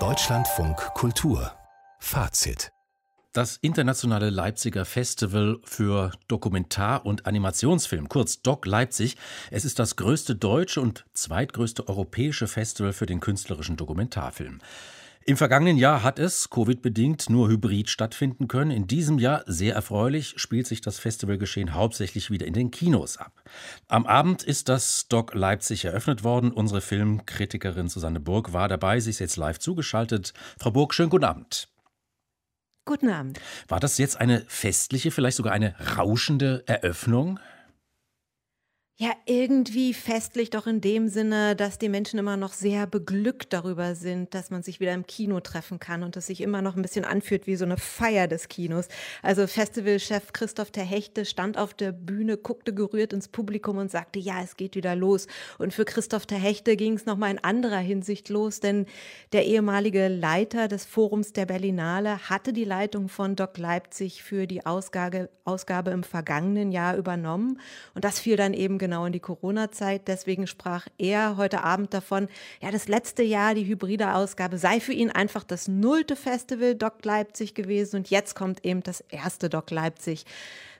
Deutschlandfunk Kultur Fazit das internationale Leipziger Festival für Dokumentar- und Animationsfilm, kurz Doc Leipzig. Es ist das größte deutsche und zweitgrößte europäische Festival für den künstlerischen Dokumentarfilm. Im vergangenen Jahr hat es, Covid-bedingt, nur hybrid stattfinden können. In diesem Jahr, sehr erfreulich, spielt sich das Festivalgeschehen hauptsächlich wieder in den Kinos ab. Am Abend ist das Doc Leipzig eröffnet worden. Unsere Filmkritikerin Susanne Burg war dabei. Sie ist jetzt live zugeschaltet. Frau Burg, schönen guten Abend. Guten Abend. War das jetzt eine festliche, vielleicht sogar eine rauschende Eröffnung? Ja, irgendwie festlich doch in dem Sinne, dass die Menschen immer noch sehr beglückt darüber sind, dass man sich wieder im Kino treffen kann und es sich immer noch ein bisschen anfühlt wie so eine Feier des Kinos. Also Festivalchef Christoph Terhechte stand auf der Bühne, guckte gerührt ins Publikum und sagte, ja, es geht wieder los. Und für Christoph Terhechte ging es nochmal in anderer Hinsicht los, denn der ehemalige Leiter des Forums der Berlinale hatte die Leitung von Doc Leipzig für die Ausgabe, Ausgabe im vergangenen Jahr übernommen. Und das fiel dann eben genau in die Corona-Zeit. Deswegen sprach er heute Abend davon, ja, das letzte Jahr, die hybride Ausgabe, sei für ihn einfach das nullte Festival Doc Leipzig gewesen und jetzt kommt eben das erste Doc Leipzig.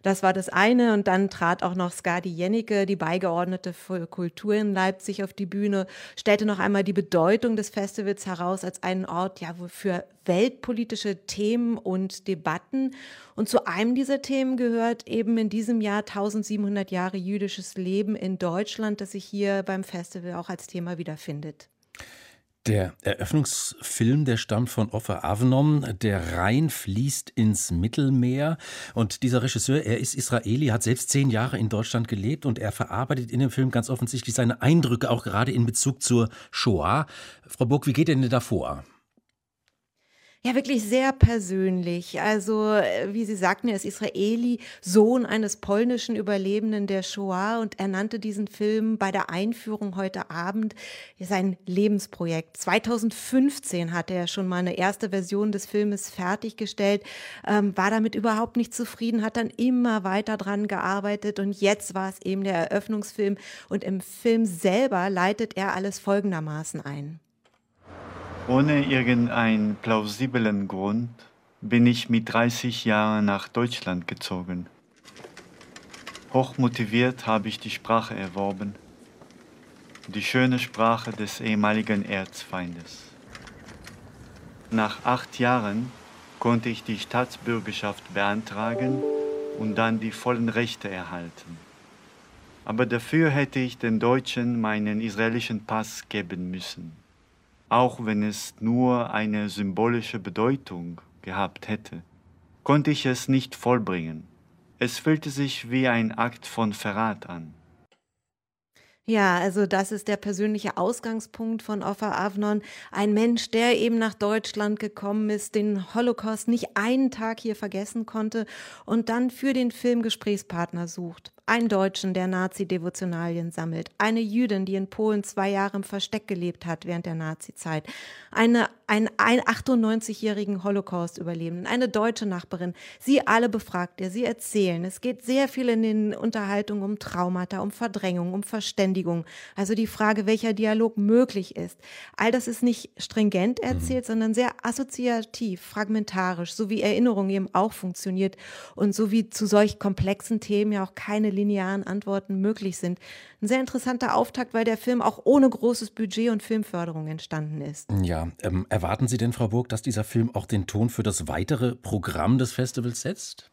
Das war das eine. Und dann trat auch noch Skadi Jennecke, die Beigeordnete für Kultur in Leipzig, auf die Bühne, stellte noch einmal die Bedeutung des Festivals heraus als einen Ort ja, für weltpolitische Themen und Debatten. Und zu einem dieser Themen gehört eben in diesem Jahr 1700 Jahre jüdisches Leben in Deutschland, das sich hier beim Festival auch als Thema wiederfindet. Der Eröffnungsfilm, der stammt von Offer Avenom. Der Rhein fließt ins Mittelmeer. Und dieser Regisseur, er ist Israeli, hat selbst zehn Jahre in Deutschland gelebt und er verarbeitet in dem Film ganz offensichtlich seine Eindrücke, auch gerade in Bezug zur Shoah. Frau Burg, wie geht denn da vor? Ja, wirklich sehr persönlich. Also, äh, wie Sie sagten, er ist Israeli, Sohn eines polnischen Überlebenden der Shoah und er nannte diesen Film bei der Einführung heute Abend sein Lebensprojekt. 2015 hatte er schon mal eine erste Version des Filmes fertiggestellt, ähm, war damit überhaupt nicht zufrieden, hat dann immer weiter dran gearbeitet und jetzt war es eben der Eröffnungsfilm und im Film selber leitet er alles folgendermaßen ein. Ohne irgendeinen plausiblen Grund bin ich mit 30 Jahren nach Deutschland gezogen. Hochmotiviert habe ich die Sprache erworben, die schöne Sprache des ehemaligen Erzfeindes. Nach acht Jahren konnte ich die Staatsbürgerschaft beantragen und dann die vollen Rechte erhalten. Aber dafür hätte ich den Deutschen meinen israelischen Pass geben müssen auch wenn es nur eine symbolische Bedeutung gehabt hätte, konnte ich es nicht vollbringen. Es fühlte sich wie ein Akt von Verrat an. Ja, also das ist der persönliche Ausgangspunkt von Offa Avnon. Ein Mensch, der eben nach Deutschland gekommen ist, den Holocaust nicht einen Tag hier vergessen konnte und dann für den Film Gesprächspartner sucht einen Deutschen, der Nazi-Devotionalien sammelt, eine Jüdin, die in Polen zwei Jahre im Versteck gelebt hat während der Nazi-Zeit, eine, einen 98-jährigen Holocaust-Überlebenden, eine deutsche Nachbarin. Sie alle befragt er, sie erzählen. Es geht sehr viel in den Unterhaltungen um Traumata, um Verdrängung, um Verständigung. Also die Frage, welcher Dialog möglich ist. All das ist nicht stringent erzählt, mhm. sondern sehr assoziativ, fragmentarisch, so wie Erinnerung eben auch funktioniert und so wie zu solch komplexen Themen ja auch keine linearen Antworten möglich sind. Ein sehr interessanter Auftakt, weil der Film auch ohne großes Budget und Filmförderung entstanden ist. Ja, ähm, erwarten Sie denn, Frau Burg, dass dieser Film auch den Ton für das weitere Programm des Festivals setzt?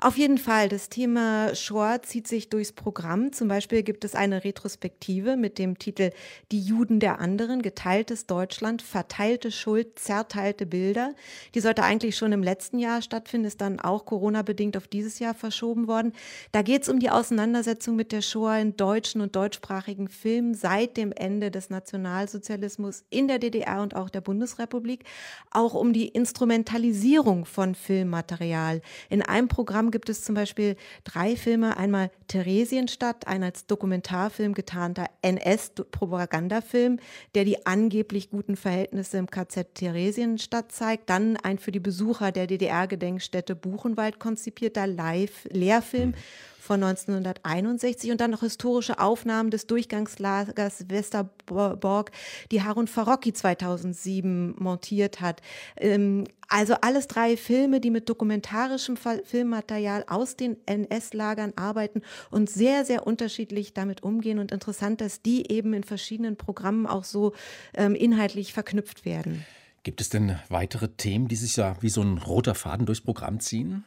Auf jeden Fall, das Thema Shoah zieht sich durchs Programm. Zum Beispiel gibt es eine Retrospektive mit dem Titel Die Juden der anderen, geteiltes Deutschland, verteilte Schuld, zerteilte Bilder. Die sollte eigentlich schon im letzten Jahr stattfinden, ist dann auch Corona-bedingt auf dieses Jahr verschoben worden. Da geht es um die Auseinandersetzung mit der Shoah in deutschen und deutschsprachigen Filmen seit dem Ende des Nationalsozialismus in der DDR und auch der Bundesrepublik. Auch um die Instrumentalisierung von Filmmaterial. In einem Programm gibt es zum Beispiel drei Filme. Einmal Theresienstadt, ein als Dokumentarfilm getarnter NS-Propagandafilm, der die angeblich guten Verhältnisse im KZ Theresienstadt zeigt. Dann ein für die Besucher der DDR-Gedenkstätte Buchenwald konzipierter Live-Lehrfilm von 1961 und dann noch historische Aufnahmen des Durchgangslagers Westerborg, die Harun Farocki 2007 montiert hat. Ähm, also alles drei Filme, die mit dokumentarischem Filmmaterial aus den NS-Lagern arbeiten und sehr, sehr unterschiedlich damit umgehen. Und interessant, dass die eben in verschiedenen Programmen auch so ähm, inhaltlich verknüpft werden. Gibt es denn weitere Themen, die sich ja wie so ein roter Faden durchs Programm ziehen?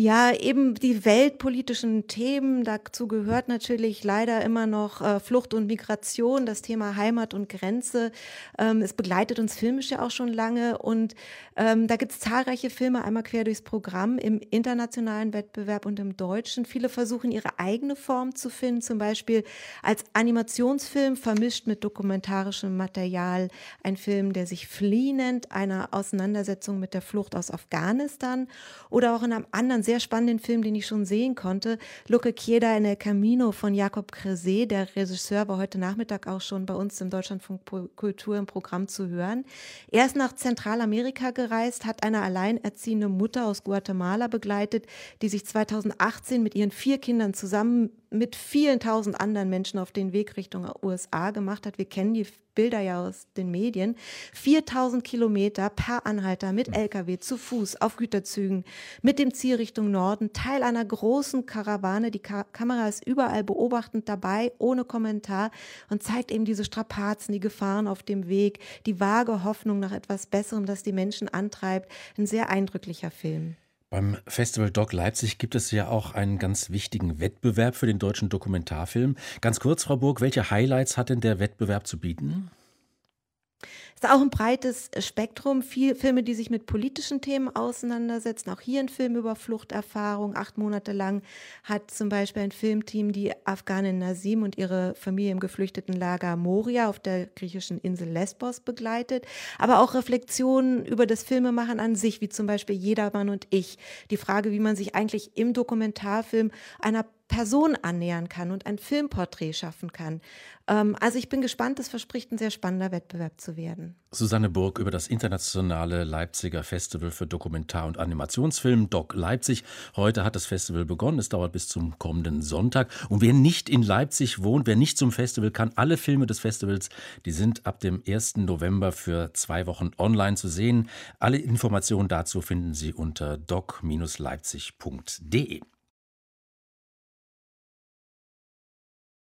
Ja, eben die weltpolitischen Themen. Dazu gehört natürlich leider immer noch äh, Flucht und Migration, das Thema Heimat und Grenze. Ähm, es begleitet uns filmisch ja auch schon lange und ähm, da gibt es zahlreiche Filme, einmal quer durchs Programm im internationalen Wettbewerb und im deutschen. Viele versuchen ihre eigene Form zu finden, zum Beispiel als Animationsfilm vermischt mit dokumentarischem Material. Ein Film, der sich Flee nennt, einer Auseinandersetzung mit der Flucht aus Afghanistan oder auch in einem anderen sehr spannenden Film, den ich schon sehen konnte, Luque Quieda en el Camino von Jakob Crezé. Der Regisseur war heute Nachmittag auch schon bei uns im Deutschlandfunk Kultur im Programm zu hören. Er ist nach Zentralamerika gereist, hat eine alleinerziehende Mutter aus Guatemala begleitet, die sich 2018 mit ihren vier Kindern zusammen mit vielen tausend anderen Menschen auf den Weg Richtung USA gemacht hat. Wir kennen die Bilder ja aus den Medien. 4000 Kilometer per Anhalter mit LKW, zu Fuß, auf Güterzügen, mit dem Ziel Richtung Norden, Teil einer großen Karawane. Die Ka Kamera ist überall beobachtend dabei, ohne Kommentar und zeigt eben diese Strapazen, die Gefahren auf dem Weg, die vage Hoffnung nach etwas Besserem, das die Menschen antreibt. Ein sehr eindrücklicher Film. Beim Festival Doc Leipzig gibt es ja auch einen ganz wichtigen Wettbewerb für den deutschen Dokumentarfilm. Ganz kurz, Frau Burg, welche Highlights hat denn der Wettbewerb zu bieten? Es ist auch ein breites Spektrum. Viel Filme, die sich mit politischen Themen auseinandersetzen. Auch hier ein Film über Fluchterfahrung. Acht Monate lang hat zum Beispiel ein Filmteam die Afghanin Nasim und ihre Familie im geflüchteten Lager Moria auf der griechischen Insel Lesbos begleitet. Aber auch Reflexionen über das Filmemachen an sich, wie zum Beispiel Jedermann und ich. Die Frage, wie man sich eigentlich im Dokumentarfilm einer Person annähern kann und ein Filmporträt schaffen kann. Ähm, also ich bin gespannt, es verspricht ein sehr spannender Wettbewerb zu werden. Susanne Burg über das internationale Leipziger Festival für Dokumentar- und Animationsfilm Doc Leipzig. Heute hat das Festival begonnen. Es dauert bis zum kommenden Sonntag. Und wer nicht in Leipzig wohnt, wer nicht zum Festival kann, alle Filme des Festivals, die sind ab dem 1. November für zwei Wochen online zu sehen. Alle Informationen dazu finden Sie unter doc-leipzig.de.